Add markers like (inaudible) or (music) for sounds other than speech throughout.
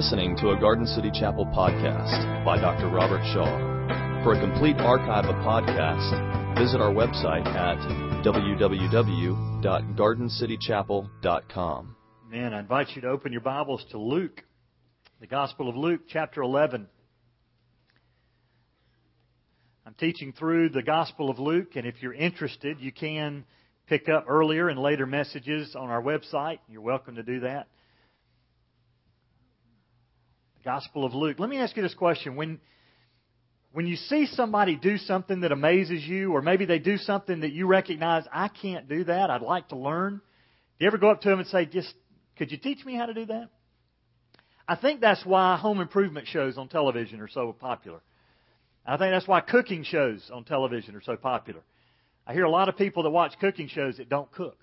listening to a Garden City Chapel podcast by Dr. Robert Shaw. For a complete archive of podcasts, visit our website at www.gardencitychapel.com. Man, I invite you to open your Bibles to Luke, the Gospel of Luke, chapter 11. I'm teaching through the Gospel of Luke, and if you're interested, you can pick up earlier and later messages on our website. You're welcome to do that. Gospel of Luke. Let me ask you this question. When, when you see somebody do something that amazes you, or maybe they do something that you recognize, I can't do that, I'd like to learn, do you ever go up to them and say, just, could you teach me how to do that? I think that's why home improvement shows on television are so popular. I think that's why cooking shows on television are so popular. I hear a lot of people that watch cooking shows that don't cook.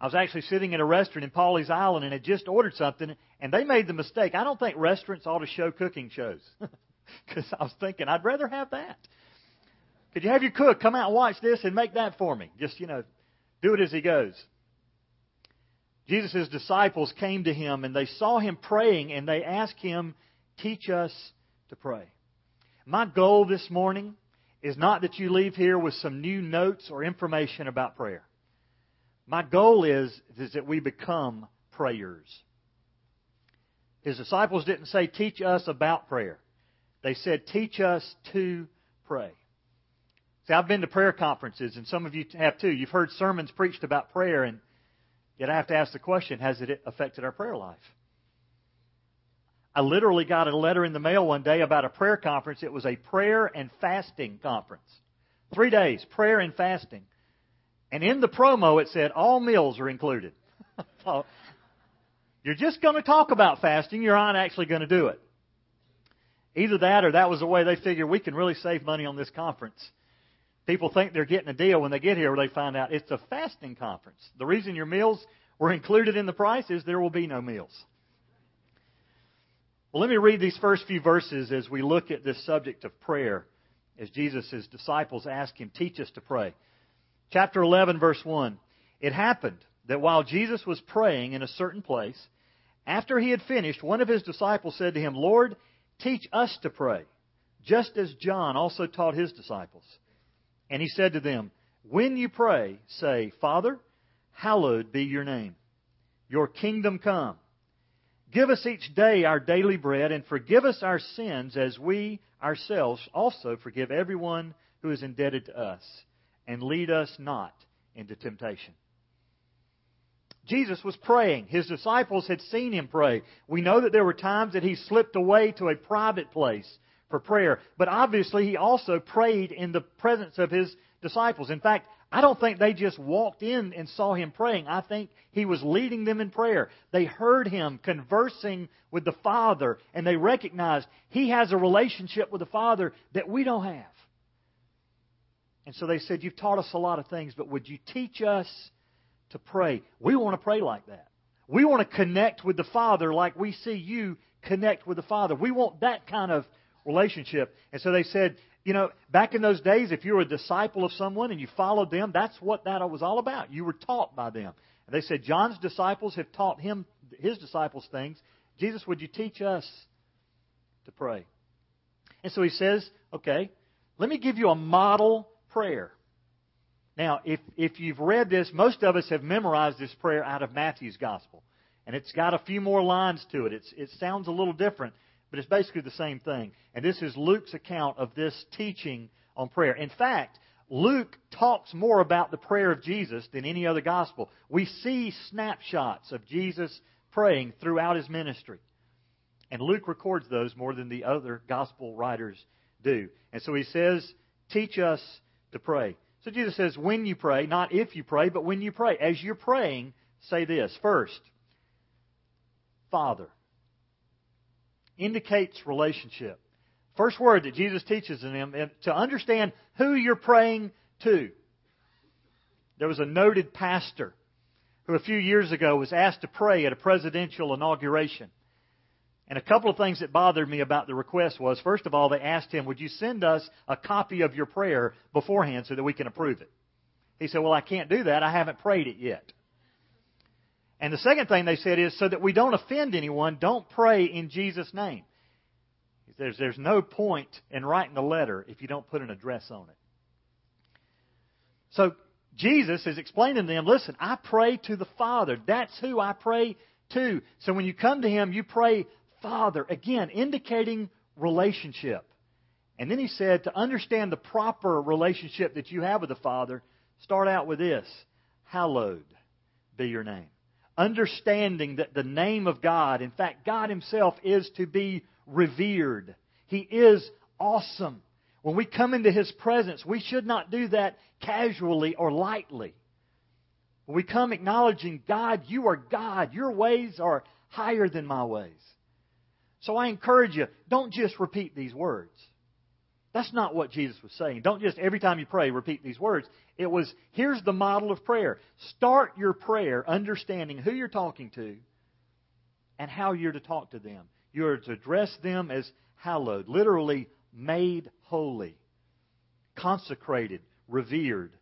I was actually sitting at a restaurant in Pawleys Island and had just ordered something, and they made the mistake. I don't think restaurants ought to show cooking shows. (laughs) Because I was thinking, I'd rather have that. Could you have your cook come out and watch this and make that for me? Just, you know, do it as he goes. Jesus' disciples came to him and they saw him praying and they asked him, Teach us to pray. My goal this morning is not that you leave here with some new notes or information about prayer. My goal is, is that we become prayers. His disciples didn't say, teach us about prayer. They said, teach us to pray. See, I've been to prayer conferences, and some of you have too. You've heard sermons preached about prayer, and yet I have to ask the question, has it affected our prayer life? I literally got a letter in the mail one day about a prayer conference. It was a prayer and fasting conference. Three days, prayer and fasting. And in the promo, it said all meals are included. (laughs) you're just going to talk about fasting. You're not actually going to do it. Either that or that was the way they figure we can really save money on this conference. People think they're getting a deal when they get here where they find out it's a fasting conference. The reason your meals were included in the price is there will be no meals. Well, let me read these first few verses as we look at this subject of prayer as Jesus' disciples ask him, Teach us to pray. Chapter 11, verse 1. It happened that while Jesus was praying in a certain place, after he had finished, one of his disciples said to him, Lord, teach us to pray, just as John also taught his disciples. And he said to them, When you pray, say, Father, hallowed be your name. Your kingdom come. Give us each day our daily bread, and forgive us our sins as we ourselves also forgive everyone who is indebted to us and lead us not into temptation. Jesus was praying. His disciples had seen him pray. We know that there were times that he slipped away to a private place for prayer, but obviously he also prayed in the presence of his disciples. In fact, I don't think they just walked in and saw him praying. I think he was leading them in prayer. They heard him conversing with the Father, and they recognized he has a relationship with the Father that we don't have. And so they said, You've taught us a lot of things, but would you teach us to pray? We want to pray like that. We want to connect with the Father like we see you connect with the Father. We want that kind of relationship. And so they said, you know, back in those days, if you were a disciple of someone and you followed them, that's what that was all about. You were taught by them. And they said, John's disciples have taught him, his disciples, things. Jesus, would you teach us to pray? And so he says, okay, let me give you a model prayer. Now, if, if you've read this, most of us have memorized this prayer out of Matthew's Gospel. And it's got a few more lines to it. It's, it sounds a little different, but it's basically the same thing. And this is Luke's account of this teaching on prayer. In fact, Luke talks more about the prayer of Jesus than any other gospel. We see snapshots of Jesus praying throughout his ministry. And Luke records those more than the other gospel writers do. And so he says, Teach us to pray. So Jesus says, when you pray, not if you pray, but when you pray. As you're praying, say this. First, Father indicates relationship. First word that Jesus teaches in them to understand who you're praying to. There was a noted pastor who a few years ago was asked to pray at a presidential inauguration. And a couple of things that bothered me about the request was, first of all, they asked him, Would you send us a copy of your prayer beforehand so that we can approve it? He said, Well, I can't do that. I haven't prayed it yet. And the second thing they said is so that we don't offend anyone, don't pray in Jesus' name. There's, there's no point in writing a letter if you don't put an address on it. So Jesus is explaining to them, listen, I pray to the Father. That's who I pray to. So when you come to Him, you pray, Father. Again, indicating relationship. And then he said, to understand the proper relationship that you have with the Father, start out with this Hallowed be your name. Understanding that the name of God, in fact, God Himself is to be revered. He is awesome. When we come into His presence, we should not do that casually or lightly. We come acknowledging, God, you are God. Your ways are higher than my ways. So I encourage you, don't just repeat these words. That's not what Jesus was saying. Don't just every time you pray repeat these words. It was here's the model of prayer. Start your prayer understanding who you're talking to and how you're to talk to them. You're to address them as hallowed, literally made holy, consecrated, revered,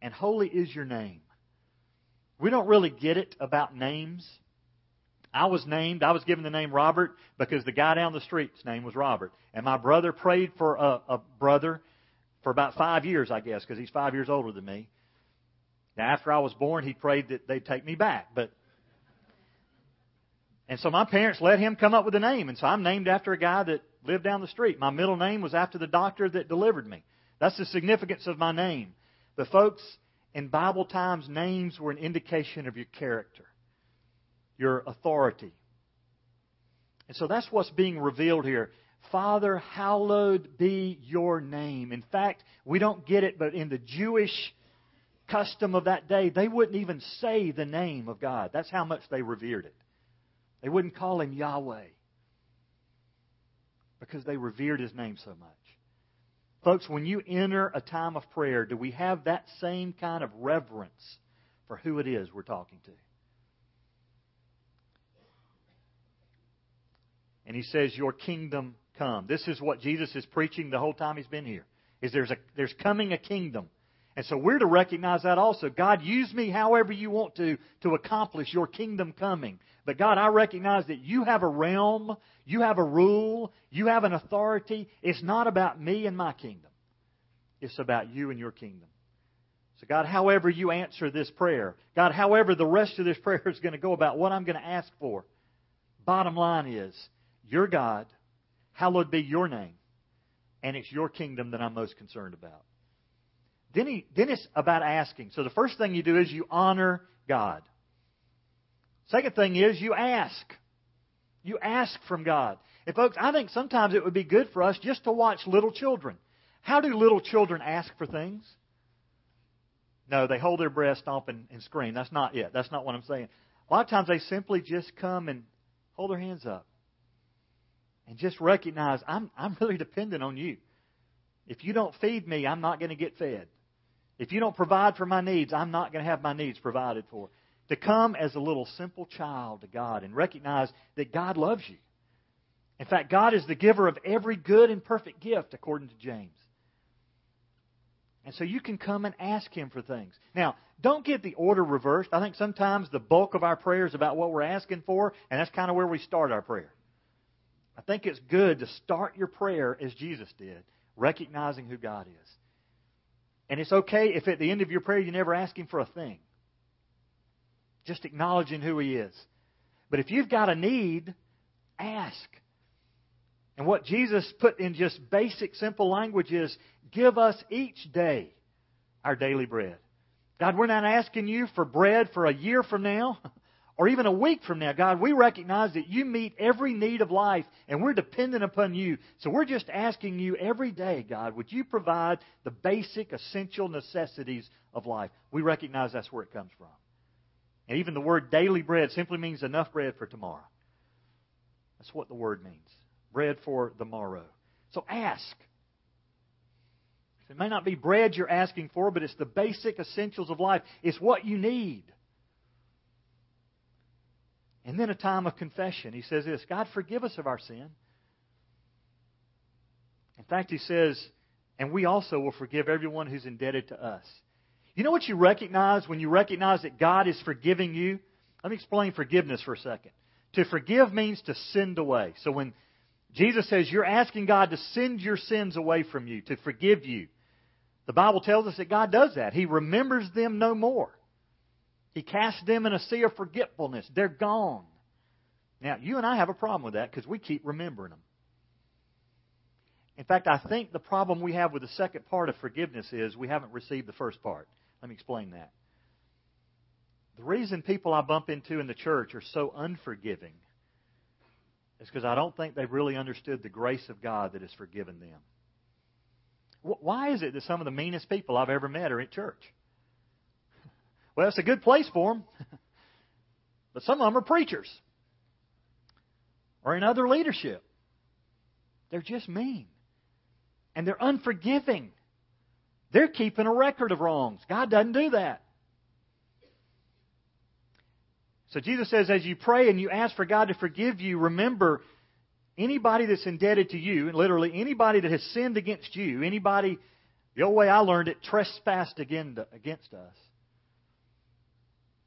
and holy is your name. We don't really get it about names. I was named, I was given the name Robert because the guy down the street's name was Robert. And my brother prayed for a, a brother for about five years, I guess, because he's five years older than me. Now, after I was born, he prayed that they'd take me back. But and so my parents let him come up with a name, and so I'm named after a guy that lived down the street. My middle name was after the doctor that delivered me. That's the significance of my name. But folks, in Bible times, names were an indication of your character your authority. And so that's what's being revealed here. Father, hallowed be your name. In fact, we don't get it, but in the Jewish custom of that day, they wouldn't even say the name of God. That's how much they revered it. They wouldn't call him Yahweh because they revered his name so much. Folks, when you enter a time of prayer, do we have that same kind of reverence for who it is we're talking to? And he says, Your kingdom come. This is what Jesus is preaching the whole time he's been here. Is there's a there's coming a kingdom. And so we're to recognize that also. God, use me however you want to to accomplish your kingdom coming. But God, I recognize that you have a realm, you have a rule, you have an authority. It's not about me and my kingdom. It's about you and your kingdom. So, God, however you answer this prayer, God, however the rest of this (laughs) prayer is going to go about what I'm going to ask for, bottom line is your God, hallowed be your name, and it's your kingdom that I'm most concerned about. Then, he, then it's about asking. So the first thing you do is you honor God. Second thing is you ask. You ask from God. And folks, I think sometimes it would be good for us just to watch little children. How do little children ask for things? No, they hold their breath, stomp, and, and scream. That's not it. That's not what I'm saying. A lot of times they simply just come and hold their hands up and just recognize I'm, I'm (laughs) really dependent on you. If you don't feed me, I'm not going to get fed. If you don't provide for my needs, I'm not going to have my needs provided for. To come as a little simple child to God and recognize that God loves you. In fact, God is the giver of every good and perfect gift, according to James. And so you can come and ask Him for things. Now, don't get the order reversed. I think sometimes the bulk of our prayer is about what we're asking for, and that's kind of where we start our prayer. I think it's good to start your prayer as Jesus did, recognizing who God is. And it's okay if at the end of your prayer you never ask Him for a thing. Just acknowledging who He is. But if you've got a need, ask. And what Jesus put in just basic, simple language is give us each day our daily bread. God, we're not asking you for bread for a year from now. (laughs) or even a week from now, God, we recognize that you meet every need of life and we're dependent upon you. So we're just asking you every day, God, would you provide the basic, essential necessities of life? We recognize that's where it comes from. And even the word daily bread simply means enough bread for tomorrow. That's what the word means bread for the morrow. So ask. It may not be bread you're asking for, but it's the basic essentials of life. It's what you need. And then a time of confession. He says this God, forgive us of our sin. In fact, he says, and we also will forgive everyone who's indebted to us. You know what you recognize when you recognize that God is forgiving you? Let me explain forgiveness for a second. To forgive means to send away. So when Jesus says you're asking God to send your sins away from you, to forgive you, the Bible tells us that God does that. He remembers them no more. He casts them in a sea of forgetfulness. They're gone. Now, you and I have a problem with that because we keep remembering them. In fact, I think the problem we have with the second part of forgiveness is we haven't received the first part. Let me explain that. The reason people I bump into in the church are so unforgiving is because I don't think they've really understood the grace of God that has forgiven them. Why is it that some of the meanest people I've ever met are at church? Well, it's a good place for them. (laughs) but some of them are preachers or in other leadership. They're just mean. And they're unforgiving. They're keeping a record of wrongs. God doesn't do that. So Jesus says, as you pray and you ask for God to forgive you, remember anybody that's indebted to you, and literally anybody that has sinned against you, anybody, the old way I learned it, trespassed against us.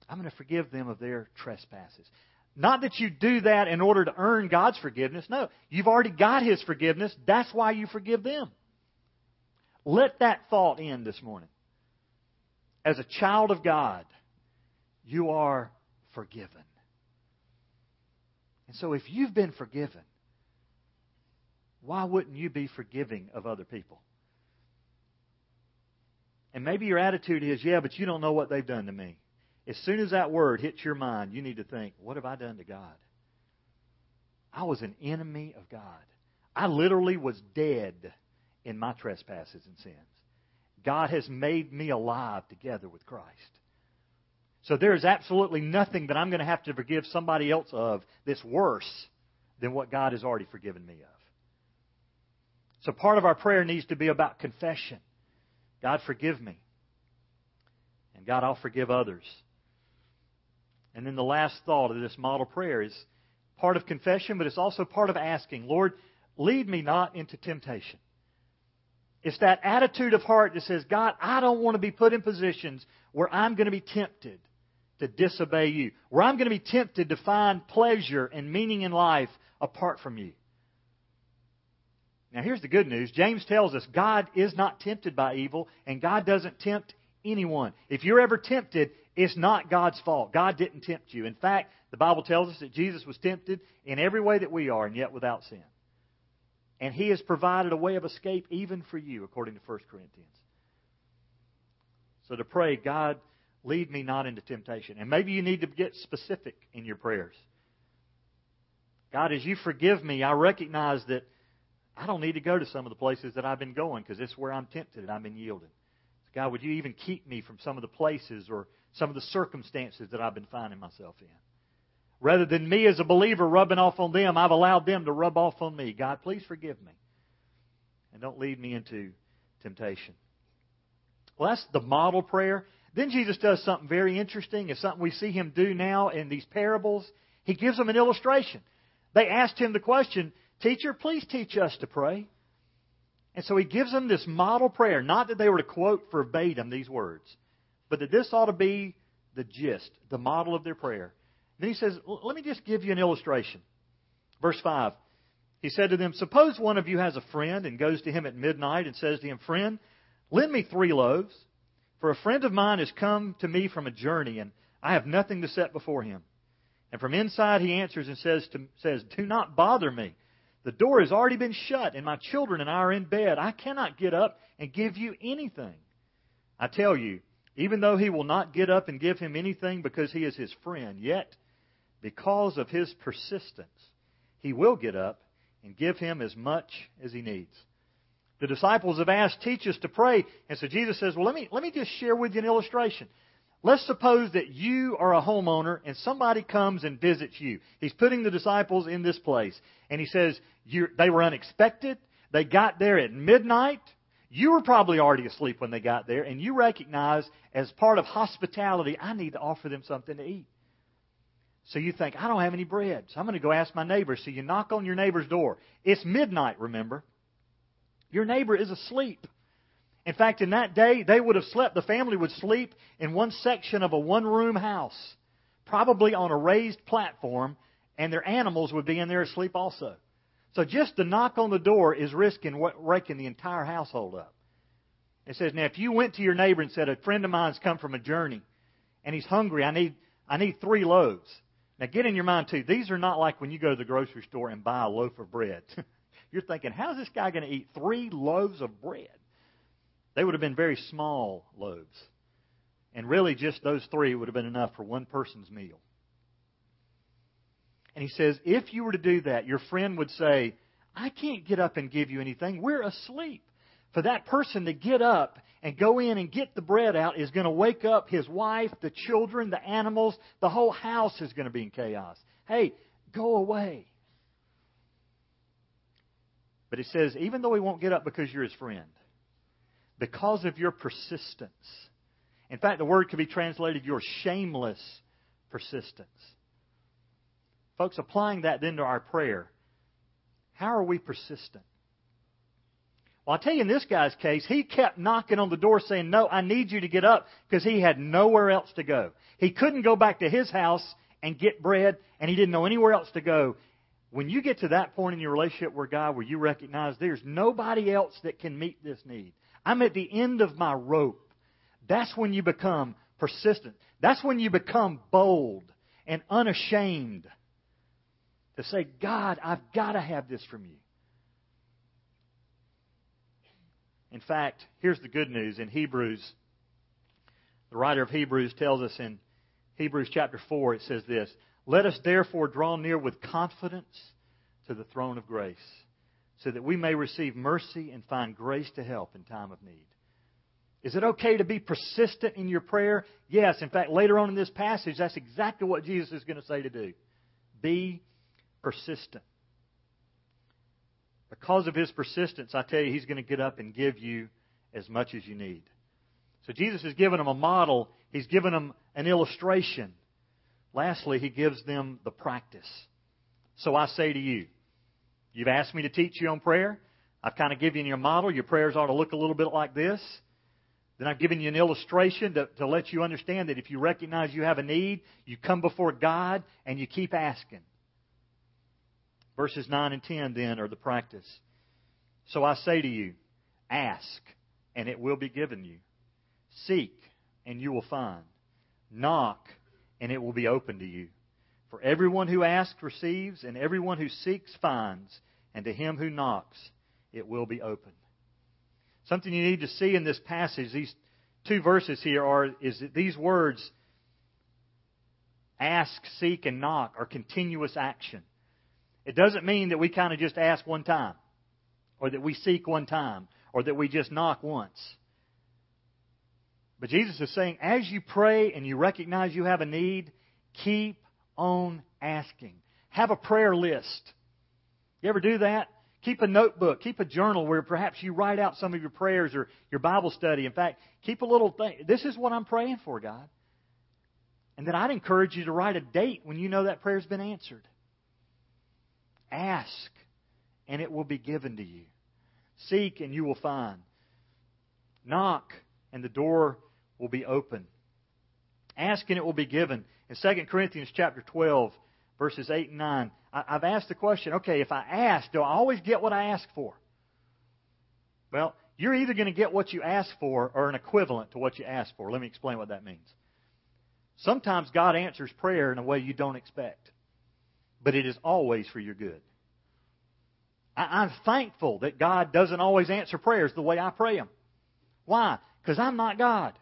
I'm going to forgive them of their trespasses. Not that you do that in order to earn God's forgiveness. No, you've already got His forgiveness. That's why you forgive them. Let that thought in this morning. As a child of God, you are forgiven. And so if you've been forgiven, why wouldn't you be forgiving of other people? And maybe your attitude is, yeah, but you don't know what they've done to me. As soon as that word hits your mind, you need to think, what have I done to God? I was an enemy of God. I literally was dead in my trespasses and sins. God has made me alive together with Christ. So there is absolutely nothing that I'm going to have to forgive somebody else of that's worse than what God has already forgiven me of. So part of our prayer needs to be about confession. God, forgive me. And God, I'll forgive others. And then the last thought of this model prayer is part of confession, but it's also part of asking, Lord, lead me not into temptation. It's that attitude of heart that says, God, I don't want to be put in positions where I'm going to be tempted to disobey you, where I'm going to be tempted to find pleasure and meaning in life apart from you. Now, here's the good news. James tells us God is not tempted by evil, and God doesn't tempt anyone. If you're ever tempted, it's not God's fault. God didn't tempt you. In fact, the Bible tells us that Jesus was tempted in every way that we are, and yet without sin. And He has provided a way of escape even for you, according to 1 Corinthians. So to pray, God, lead me not into temptation. And maybe you need to get specific in your prayers. God, as you forgive me, I recognize that I don't need to go to some of the places that I've been going because it's where I'm tempted and I've been yielding. God, would you even keep me from some of the places or some of the circumstances that I've been finding myself in? Rather than me as a believer rubbing off on them, I've allowed them to rub off on me. God, please forgive me. And don't lead me into temptation. Well, that's the model prayer. Then Jesus does something very interesting. It's something we see him do now in these parables. He gives them an illustration. They asked him the question, Teacher, please teach us to pray. And so he gives them this model prayer. Not that they were to quote verbatim these words, but that this ought to be the gist, the model of their prayer. Then he says, Let me just give you an illustration. Verse 5. He said to them, Suppose one of you has a friend and goes to him at midnight and says to him, Friend, lend me three loaves, for a friend of mine has come to me from a journey, and I have nothing to set before him. And from inside he answers and says, to, says Do not bother me the door has already been shut, and my children and I are in bed. I cannot get up and give you anything. I tell you, even though he will not get up and give him anything because he is his friend, yet, because of his persistence, he will get up and give him as much as he needs. The disciples have asked, teach us to pray. And so Jesus says, well, let me, let me just share with you an illustration. Let's suppose that you are a homeowner and somebody comes and visits you. He's putting the disciples in this place. And he says, they were unexpected. They got there at midnight. You were probably already asleep when they got there. And you recognize, as part of hospitality, I need to offer them something to eat. So you think, I don't have any bread. So I'm going to go ask my neighbor. So you knock on your neighbor's door. It's midnight, remember. Your neighbor is asleep. In fact, in that day, they would have slept, the family would sleep in one section of a one room house, probably on a raised platform, and their animals would be in there asleep also. So just the knock on the door is risking waking the entire household up. It says, now if you went to your neighbor and said, a friend of mine's come from a journey, and he's hungry, I need, I need three loaves. Now get in your mind too, these are not like when you go to the grocery store and buy a loaf of bread. (laughs) You're thinking, how's this guy going to eat three loaves of bread? They would have been very small loaves. And really, just those three would have been enough for one person's meal. And he says, if you were to do that, your friend would say, I can't get up and give you anything. We're asleep. For that person to get up and go in and get the bread out is going to wake up his wife, the children, the animals. The whole house is going to be in chaos. Hey, go away. But it says, even though he won't get up because you're his friend, because of your persistence. In fact, the word could be translated your shameless persistence. Folks, applying that then to our prayer, how are we persistent? Well, I'll tell you in this guy's case, he kept knocking on the door saying, No, I need you to get up because he had nowhere else to go. He couldn't go back to his house and get bread, and he didn't know anywhere else to go. When you get to that point in your relationship with God where you recognize there's nobody else that can meet this need, I'm at the end of my rope. That's when you become persistent. That's when you become bold and unashamed to say, God, I've got to have this from you. In fact, here's the good news in Hebrews. The writer of Hebrews tells us in Hebrews chapter 4, it says this Let us therefore draw near with confidence to the throne of grace, so that we may receive mercy and find grace to help in time of need. Is it okay to be persistent in your prayer? Yes. In fact, later on in this passage, that's exactly what Jesus is going to say to do. Be persistent. Because of his persistence, I tell you, he's going to get up and give you as much as you need. So Jesus has given them a model, he's given them an illustration. Lastly, he gives them the practice. So I say to you, you've asked me to teach you on prayer. I've kind of given you a model. Your prayers ought to look a little bit like this. Then I've given you an illustration to, to let you understand that if you recognize you have a need, you come before God and you keep asking. Verses 9 and 10 then are the practice. So I say to you, ask, and it will be given you. Seek, and you will find. Knock, and it will be open to you. For everyone who asks receives, and everyone who seeks finds, and to him who knocks it will be opened. Something you need to see in this passage, these two verses here are is that these words ask, seek, and knock are continuous action. It doesn't mean that we kind of just ask one time, or that we seek one time, or that we just knock once. But Jesus is saying, as you pray and you recognize you have a need, keep on asking. Have a prayer list. You ever do that? Keep a notebook, keep a journal where perhaps you write out some of your prayers or your Bible study. In fact, keep a little thing. This is what I'm praying for, God. And then I'd encourage you to write a date when you know that prayer's been answered. Ask, and it will be given to you. Seek, and you will find. Knock, and the door will be open. Ask, and it will be given. In 2 Corinthians chapter 12, verses 8 and 9, I've asked the question okay, if I ask, do I always get what I ask for? Well, you're either going to get what you ask for or an equivalent to what you ask for. Let me explain what that means. Sometimes God answers prayer in a way you don't expect but it is always for your good. I, am thankful that God doesn't always answer prayers the way I pray them. Why? Because I'm not God.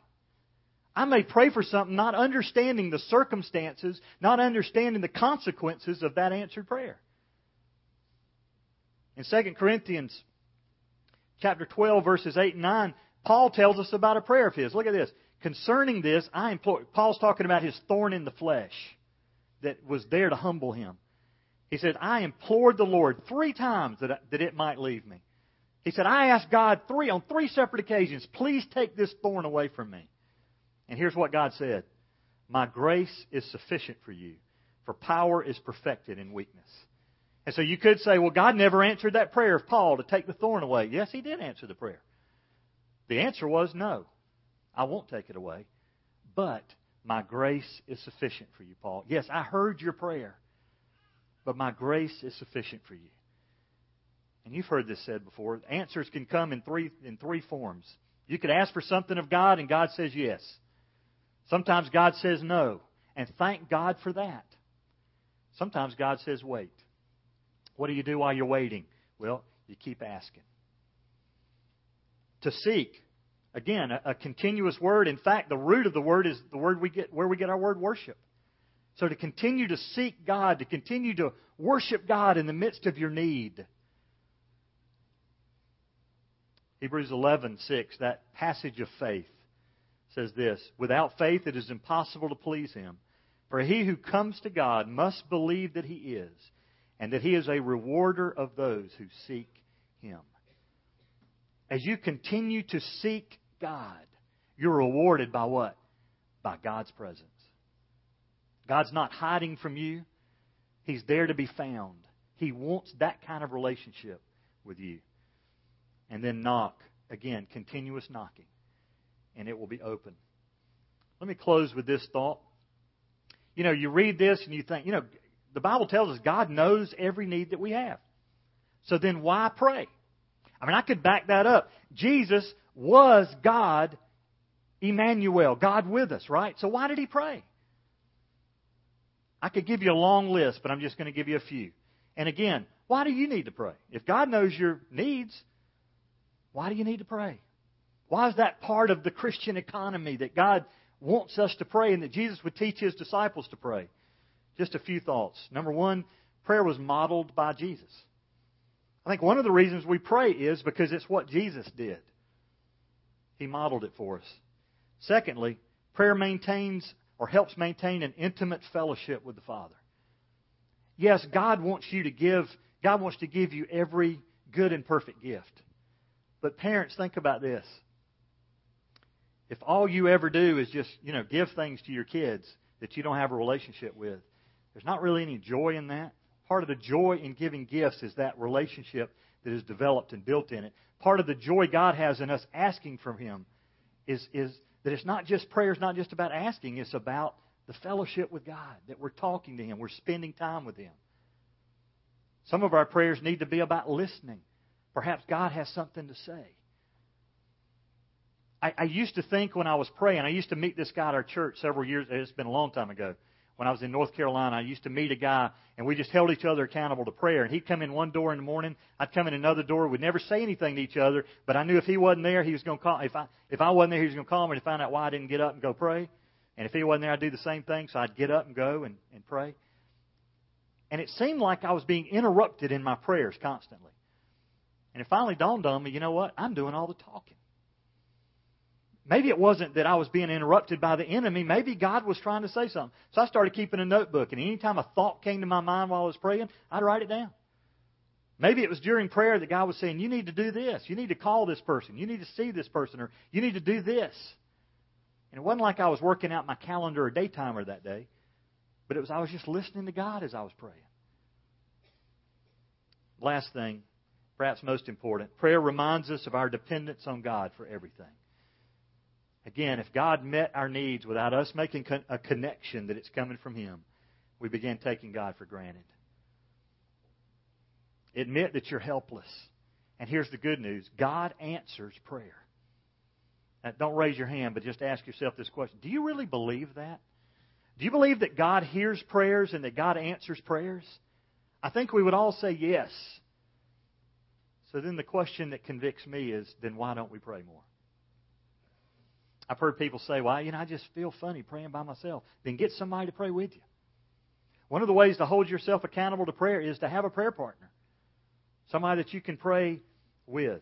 I may pray for something not understanding the circumstances, not understanding the consequences of that answered prayer. In 2 Corinthians chapter 12, verses 8 and 9, Paul tells us about a prayer of his. Look at this. Concerning this, I implore, Paul's talking about his thorn in the flesh that was there to humble him. He said, I implored the Lord three times that, that it might leave me. He said, I asked God three on three separate occasions, please take this thorn away from me. And here's what God said My grace is sufficient for you, for power is perfected in weakness. And so you could say, well, God never answered that prayer of Paul to take the thorn away. Yes, he did answer the prayer. The answer was no, I won't take it away. But My grace is sufficient for you, Paul. Yes, I heard your prayer, but my grace is sufficient for you. And you've heard this said before. Answers can come in three, in three forms. You could ask for something of God, and God says yes. Sometimes God says no, and thank God for that. Sometimes God says wait. What do you do while you're waiting? Well, you keep asking. To seek, again, a, a continuous word. In fact, the root of the word is the word we get where we get our word worship. So to continue to seek God, to continue to worship God in the midst of your need. Hebrews 11:6, that passage of faith says this, without faith it is impossible to please him, for he who comes to God must believe that he is, and that he is a rewarder of those who seek him. As you continue to seek God, you're rewarded by what? By God's presence. God's not hiding from you. He's there to be found. He wants that kind of relationship with you and then knock. Again, continuous knocking, and it will be open. Let me close with this thought. You know, you read this and you think, you know, the Bible tells us God knows every need that we have. So then why pray? I mean, I could back that up. Jesus was God, Emmanuel, God with us, right? So why did he pray? I could give you a long list, but I'm just going to give you a few. And again, why do you need to pray? If God knows your needs, why do you need to pray? Why is that part of the Christian economy that God wants us to pray and that Jesus would teach his disciples to pray? Just a few thoughts. Number one, prayer was modeled by Jesus. I think one of the reasons we pray is because it's what Jesus did. He modeled it for us. Secondly, prayer maintains or helps maintain an intimate fellowship with the Father. Yes, God wants you to give, God wants to give you every good and perfect gift. But parents, think about this. If all you ever do is just, you know, give things to your kids that you don't have a relationship with, there's not really any joy in that. Part of the joy in giving gifts is that relationship that is developed and built in it. Part of the joy God has in us asking from Him is, is that it's not just prayer, it's not just about asking, it's about the fellowship with God, that we're talking to Him, we're spending time with Him. Some of our prayers need to be about listening. Perhaps God has something to say. I, I used to think when I was praying, I used to meet this guy at our church several years, it's been a long time ago. When I was in North Carolina, I used to meet a guy, and we just held each other accountable to prayer. And he'd come in one door in the morning, I'd come in another door. We'd never say anything to each other, but I knew if he wasn't there, he was going to call. If I if I wasn't there, he was going to call me to find out why I didn't get up and go pray. And if he wasn't there, I'd do the same thing. So I'd get up and go and, and pray. And it seemed like I was being interrupted in my prayers constantly. And it finally dawned on me, you know what? I'm doing all the talking. Maybe it wasn't that I was being interrupted by the enemy. Maybe God was trying to say something. So I started keeping a notebook, and anytime a thought came to my mind while I was praying, I'd write it down. Maybe it was during prayer that God was saying, You need to do this. You need to call this person. You need to see this person, or you need to do this. And it wasn't like I was working out my calendar or daytimer that day, but it was I was just listening to God as I was praying. Last thing, perhaps most important. Prayer reminds us of our dependence on God for everything. Again, if God met our needs without us making a connection that it's coming from Him, we begin taking God for granted. Admit that you're helpless. And here's the good news God answers prayer. Now, don't raise your hand, but just ask yourself this question Do you really believe that? Do you believe that God hears prayers and that God answers prayers? I think we would all say yes. So then the question that convicts me is then why don't we pray more? I've heard people say, well, you know, I just feel funny praying by myself. Then get somebody to pray with you. One of the ways to hold yourself accountable to prayer is to have a prayer partner, somebody that you can pray with.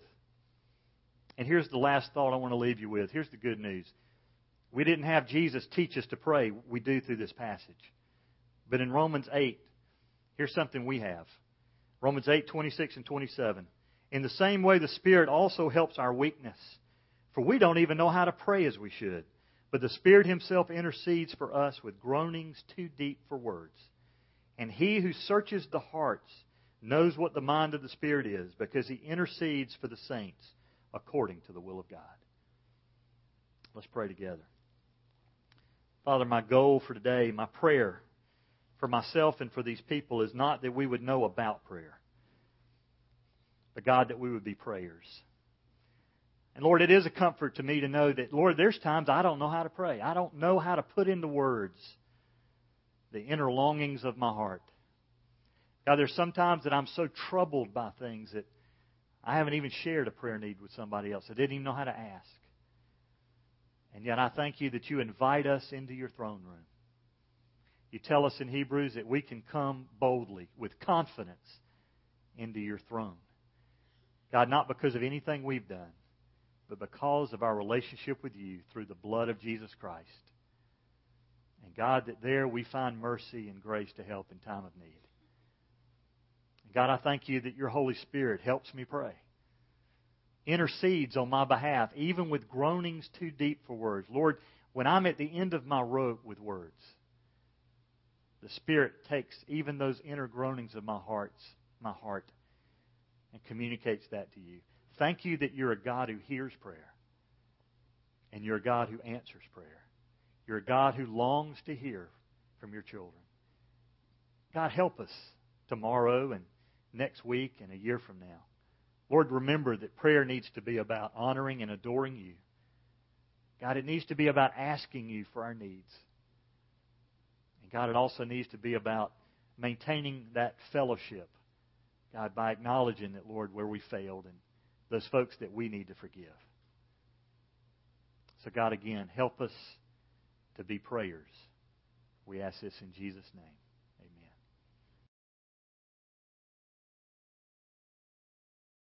And here's the last thought I want to leave you with. Here's the good news. We didn't have Jesus teach us to pray. We do through this passage. But in Romans 8, here's something we have. Romans 8, 26 and 27. In the same way, the Spirit also helps our weakness. For we don't even know how to pray as we should. But the Spirit Himself intercedes for us with groanings too deep for words. And He who searches the hearts knows what the mind of the Spirit is, because He intercedes for the saints according to the will of God. Let's pray together. Father, my goal for today, my prayer for myself and for these people is not that we would know about prayer, but God, that we would be prayers. And Lord, it is a comfort to me to know that, Lord, there's times I don't know how to pray. I don't know how to put into words the inner longings of my heart. God, there's sometimes that I'm so troubled by things that I haven't even shared a prayer need with somebody else. I didn't even know how to ask. And yet I thank you that you invite us into your throne room. You tell us in Hebrews that we can come boldly, with confidence, into your throne. God, not because of anything we've done, but because of our relationship with you through the blood of Jesus Christ. And God, that there we find mercy and grace to help in time of need. God, I thank you that your Holy Spirit helps me pray, intercedes on my behalf, even with groanings too deep for words. Lord, when I'm at the end of my rope with words, the Spirit takes even those inner groanings of my hearts, my heart, and communicates that to you. Thank you that you're a God who hears prayer. And you're a God who answers prayer. You're a God who longs to hear from your children. God, help us tomorrow and next week and a year from now. Lord, remember that prayer needs to be about honoring and adoring you. God, it needs to be about asking you for our needs. And God, it also needs to be about maintaining that fellowship, God, by acknowledging that, Lord, where we failed and those folks that we need to forgive. So, God, again, help us to be prayers. We ask this in Jesus' name.